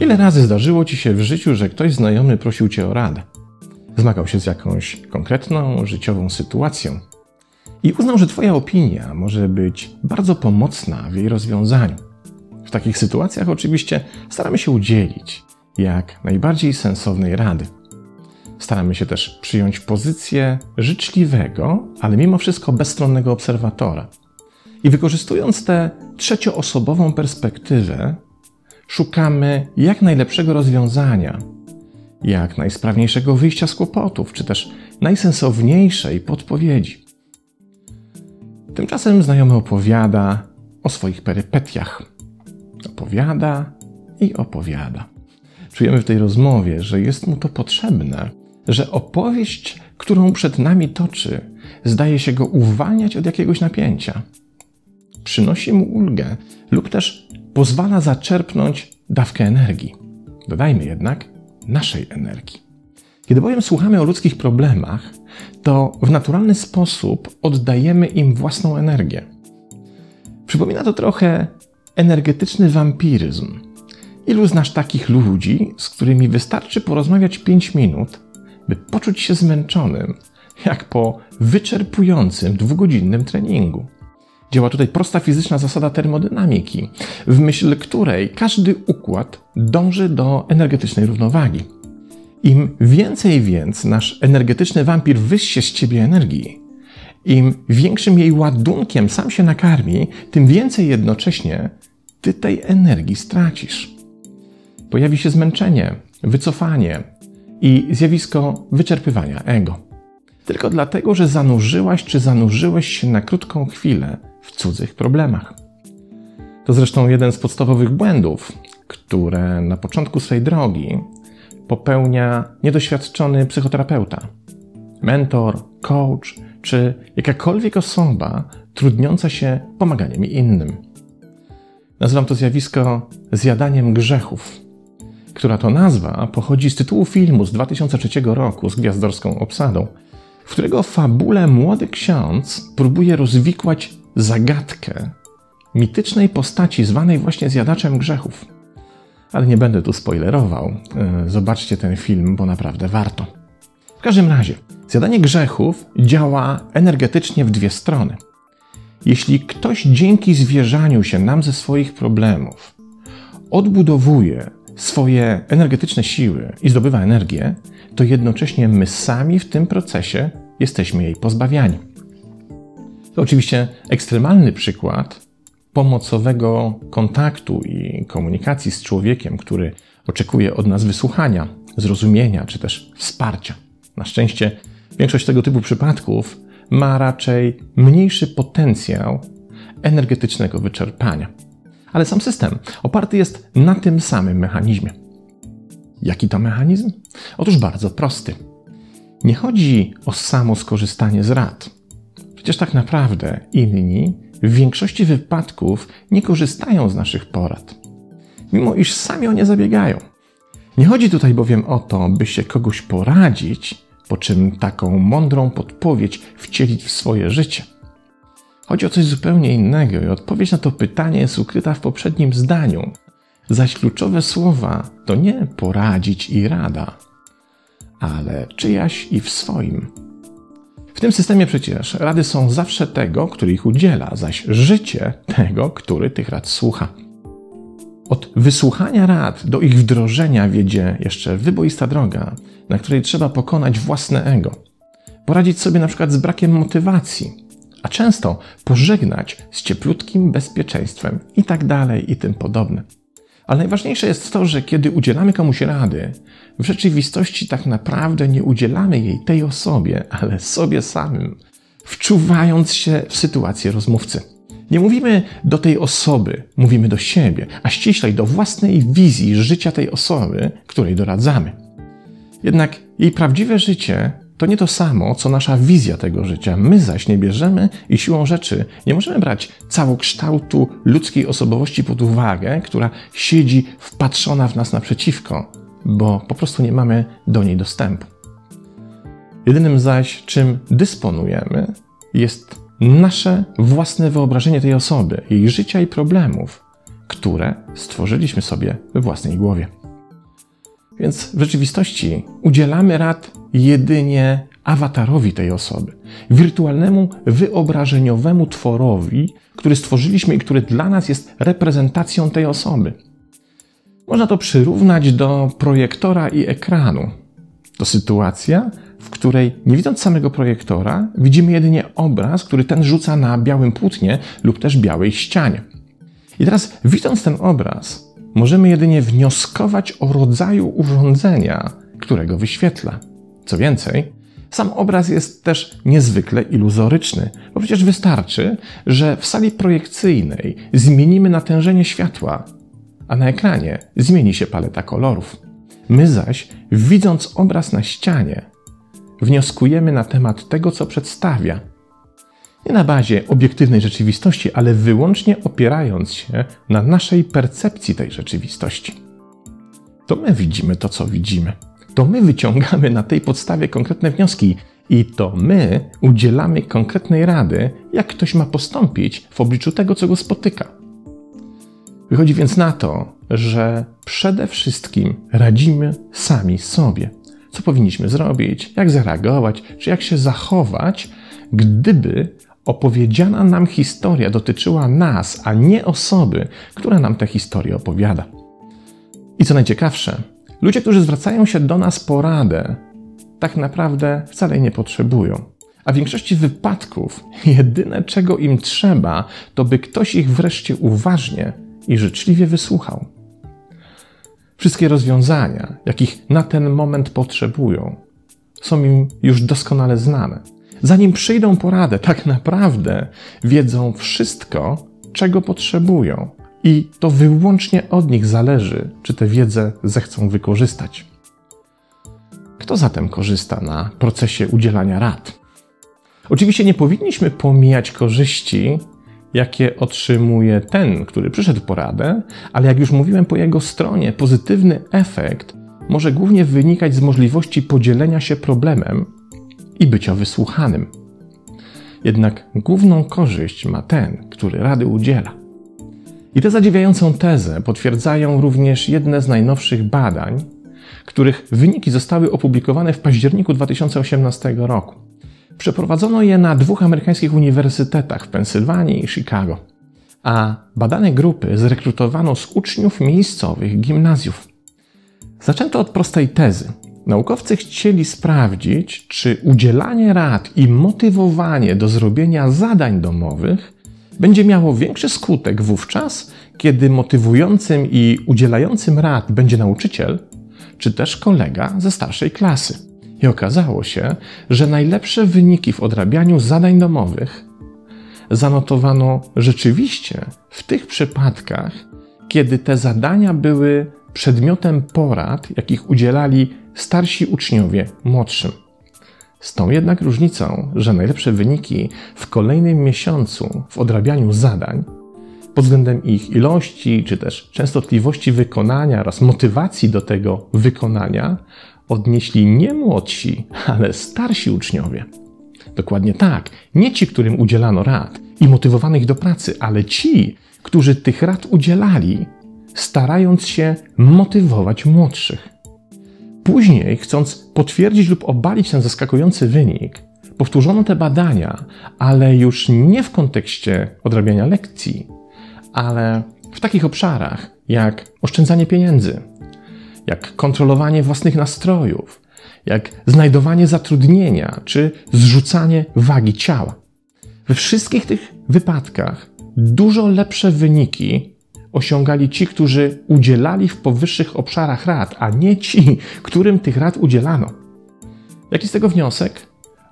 Ile razy zdarzyło ci się w życiu, że ktoś znajomy prosił cię o radę? Zmagał się z jakąś konkretną, życiową sytuacją i uznał, że twoja opinia może być bardzo pomocna w jej rozwiązaniu. W takich sytuacjach oczywiście staramy się udzielić jak najbardziej sensownej rady. Staramy się też przyjąć pozycję życzliwego, ale mimo wszystko bezstronnego obserwatora. I wykorzystując tę trzecioosobową perspektywę, szukamy jak najlepszego rozwiązania, jak najsprawniejszego wyjścia z kłopotów, czy też najsensowniejszej podpowiedzi. Tymczasem znajomy opowiada o swoich perypetiach. Opowiada i opowiada. Czujemy w tej rozmowie, że jest mu to potrzebne, że opowieść, którą przed nami toczy, zdaje się go uwalniać od jakiegoś napięcia. Przynosi mu ulgę lub też pozwala zaczerpnąć dawkę energii. Dodajmy jednak naszej energii. Kiedy bowiem słuchamy o ludzkich problemach, to w naturalny sposób oddajemy im własną energię. Przypomina to trochę energetyczny wampiryzm. Ilu znasz takich ludzi, z którymi wystarczy porozmawiać 5 minut, by poczuć się zmęczonym, jak po wyczerpującym dwugodzinnym treningu? Działa tutaj prosta fizyczna zasada termodynamiki, w myśl której każdy układ dąży do energetycznej równowagi. Im więcej więc nasz energetyczny wampir wyście z ciebie energii, im większym jej ładunkiem sam się nakarmi, tym więcej jednocześnie ty tej energii stracisz. Pojawi się zmęczenie, wycofanie i zjawisko wyczerpywania ego. Tylko dlatego, że zanurzyłaś czy zanurzyłeś się na krótką chwilę w cudzych problemach. To zresztą jeden z podstawowych błędów, które na początku swej drogi popełnia niedoświadczony psychoterapeuta, mentor, coach czy jakakolwiek osoba trudniąca się pomaganiem innym. Nazywam to zjawisko zjadaniem grzechów, która to nazwa pochodzi z tytułu filmu z 2003 roku z gwiazdorską obsadą, w którego fabule młody ksiądz próbuje rozwikłać zagadkę mitycznej postaci zwanej właśnie zjadaczem grzechów. Ale nie będę tu spoilerował. E, zobaczcie ten film, bo naprawdę warto. W każdym razie, zjadanie grzechów działa energetycznie w dwie strony. Jeśli ktoś dzięki zwierzaniu się nam ze swoich problemów odbudowuje swoje energetyczne siły i zdobywa energię, to jednocześnie my sami w tym procesie jesteśmy jej pozbawiani. To oczywiście ekstremalny przykład pomocowego kontaktu i komunikacji z człowiekiem, który oczekuje od nas wysłuchania, zrozumienia czy też wsparcia. Na szczęście większość tego typu przypadków ma raczej mniejszy potencjał energetycznego wyczerpania. Ale sam system oparty jest na tym samym mechanizmie. Jaki to mechanizm? Otóż bardzo prosty. Nie chodzi o samo skorzystanie z rad. Przecież tak naprawdę inni w większości wypadków nie korzystają z naszych porad, mimo iż sami o nie zabiegają. Nie chodzi tutaj bowiem o to, by się kogoś poradzić, po czym taką mądrą podpowiedź wcielić w swoje życie. Chodzi o coś zupełnie innego i odpowiedź na to pytanie jest ukryta w poprzednim zdaniu. Zaś kluczowe słowa to nie poradzić i rada, ale czyjaś i w swoim. W tym systemie przecież rady są zawsze tego, który ich udziela, zaś życie tego, który tych rad słucha. Od wysłuchania rad do ich wdrożenia wiedzie jeszcze wyboista droga, na której trzeba pokonać własne ego. Poradzić sobie na przykład z brakiem motywacji, a często pożegnać z cieplutkim bezpieczeństwem i tak dalej i tym podobne. Ale najważniejsze jest to, że kiedy udzielamy komuś rady, w rzeczywistości tak naprawdę nie udzielamy jej tej osobie, ale sobie samym, wczuwając się w sytuację rozmówcy. Nie mówimy do tej osoby, mówimy do siebie, a ściślej do własnej wizji życia tej osoby, której doradzamy. Jednak jej prawdziwe życie to nie to samo, co nasza wizja tego życia. My zaś nie bierzemy i siłą rzeczy nie możemy brać całokształtu ludzkiej osobowości pod uwagę, która siedzi wpatrzona w nas naprzeciwko, bo po prostu nie mamy do niej dostępu. Jedynym zaś, czym dysponujemy, jest nasze własne wyobrażenie tej osoby, jej życia i problemów, które stworzyliśmy sobie we własnej głowie. Więc w rzeczywistości udzielamy rad jedynie awatarowi tej osoby, wirtualnemu, wyobrażeniowemu tworowi, który stworzyliśmy i który dla nas jest reprezentacją tej osoby. Można to przyrównać do projektora i ekranu. To sytuacja, w której nie widząc samego projektora, widzimy jedynie obraz, który ten rzuca na białym płótnie lub też białej ścianie. I teraz, widząc ten obraz, możemy jedynie wnioskować o rodzaju urządzenia, którego wyświetla. Co więcej, sam obraz jest też niezwykle iluzoryczny, bo przecież wystarczy, że w sali projekcyjnej zmienimy natężenie światła, a na ekranie zmieni się paleta kolorów. My zaś, widząc obraz na ścianie, wnioskujemy na temat tego, co przedstawia. Nie na bazie obiektywnej rzeczywistości, ale wyłącznie opierając się na naszej percepcji tej rzeczywistości. To my widzimy to, co widzimy. To my wyciągamy na tej podstawie konkretne wnioski i to my udzielamy konkretnej rady, jak ktoś ma postąpić w obliczu tego, co go spotyka. Wychodzi więc na to, że przede wszystkim radzimy sami sobie. Co powinniśmy zrobić, jak zareagować, czy jak się zachować, gdyby opowiedziana nam historia dotyczyła nas, a nie osoby, która nam tę historię opowiada. I co najciekawsze, ludzie, którzy zwracają się do nas po radę, tak naprawdę wcale nie potrzebują. A w większości wypadków jedyne, czego im trzeba, to by ktoś ich wreszcie uważnie i życzliwie wysłuchał. Wszystkie rozwiązania, jakich na ten moment potrzebują, są im już doskonale znane. Zanim przyjdą poradę, tak naprawdę wiedzą wszystko, czego potrzebują, i to wyłącznie od nich zależy, czy tę wiedzę zechcą wykorzystać. Kto zatem korzysta na procesie udzielania rad? Oczywiście nie powinniśmy pomijać korzyści, jakie otrzymuje ten, który przyszedł po radę, ale jak już mówiłem po jego stronie, pozytywny efekt może głównie wynikać z możliwości podzielenia się problemem i bycia wysłuchanym. Jednak główną korzyść ma ten, który rady udziela. I tę zadziwiającą tezę potwierdzają również jedne z najnowszych badań, których wyniki zostały opublikowane w październiku 2018 roku. Przeprowadzono je na dwóch amerykańskich uniwersytetach w Pensylwanii i Chicago, a badane grupy zrekrutowano z uczniów miejscowych gimnazjów. Zaczęto od prostej tezy. Naukowcy chcieli sprawdzić, czy udzielanie rad i motywowanie do zrobienia zadań domowych będzie miało większy skutek wówczas, kiedy motywującym i udzielającym rad będzie nauczyciel, czy też kolega ze starszej klasy. I okazało się, że najlepsze wyniki w odrabianiu zadań domowych zanotowano rzeczywiście w tych przypadkach, kiedy te zadania były przedmiotem porad, jakich udzielali starsi uczniowie młodszym. Z tą jednak różnicą, że najlepsze wyniki w kolejnym miesiącu w odrabianiu zadań pod względem ich ilości czy też częstotliwości wykonania oraz motywacji do tego wykonania odnieśli nie młodsi, ale starsi uczniowie. Dokładnie tak, nie ci, którym udzielano rad i motywowano ich do pracy, ale ci, którzy tych rad udzielali, starając się motywować młodszych. Później, chcąc potwierdzić lub obalić ten zaskakujący wynik, powtórzono te badania, ale już nie w kontekście odrabiania lekcji, ale w takich obszarach jak oszczędzanie pieniędzy, jak kontrolowanie własnych nastrojów, jak znajdowanie zatrudnienia czy zrzucanie wagi ciała. We wszystkich tych wypadkach dużo lepsze wyniki osiągali ci, którzy udzielali w powyższych obszarach rad, a nie ci, którym tych rad udzielano. Jaki z tego wniosek?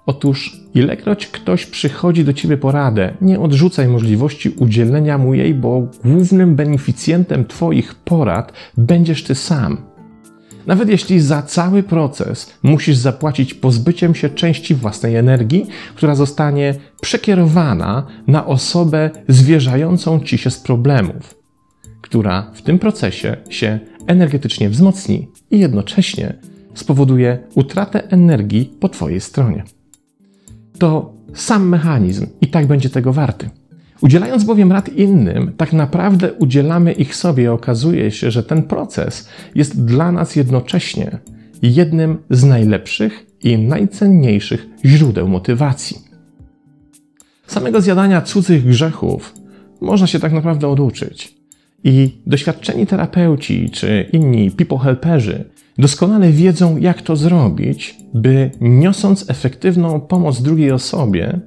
Otóż, ilekroć ktoś przychodzi do ciebie po radę, nie odrzucaj możliwości udzielenia mu jej, bo głównym beneficjentem Twoich porad będziesz Ty sam. Nawet jeśli za cały proces musisz zapłacić pozbyciem się części własnej energii, która zostanie przekierowana na osobę zwierzającą ci się z problemów która w tym procesie się energetycznie wzmocni i jednocześnie spowoduje utratę energii po Twojej stronie. To sam mechanizm i tak będzie tego warty. Udzielając bowiem rad innym, tak naprawdę udzielamy ich sobie. Okazuje się, że ten proces jest dla nas jednocześnie jednym z najlepszych i najcenniejszych źródeł motywacji. Samego zjadania cudzych grzechów można się tak naprawdę oduczyć. I doświadczeni terapeuci czy inni people helperzy doskonale wiedzą, jak to zrobić, by niosąc efektywną pomoc drugiej osobie,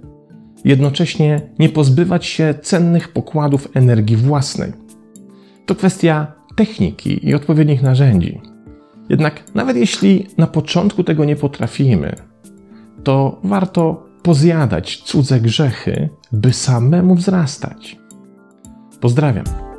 jednocześnie nie pozbywać się cennych pokładów energii własnej. To kwestia techniki i odpowiednich narzędzi. Jednak nawet jeśli na początku tego nie potrafimy, to warto pozjadać cudze grzechy, by samemu wzrastać. Pozdrawiam.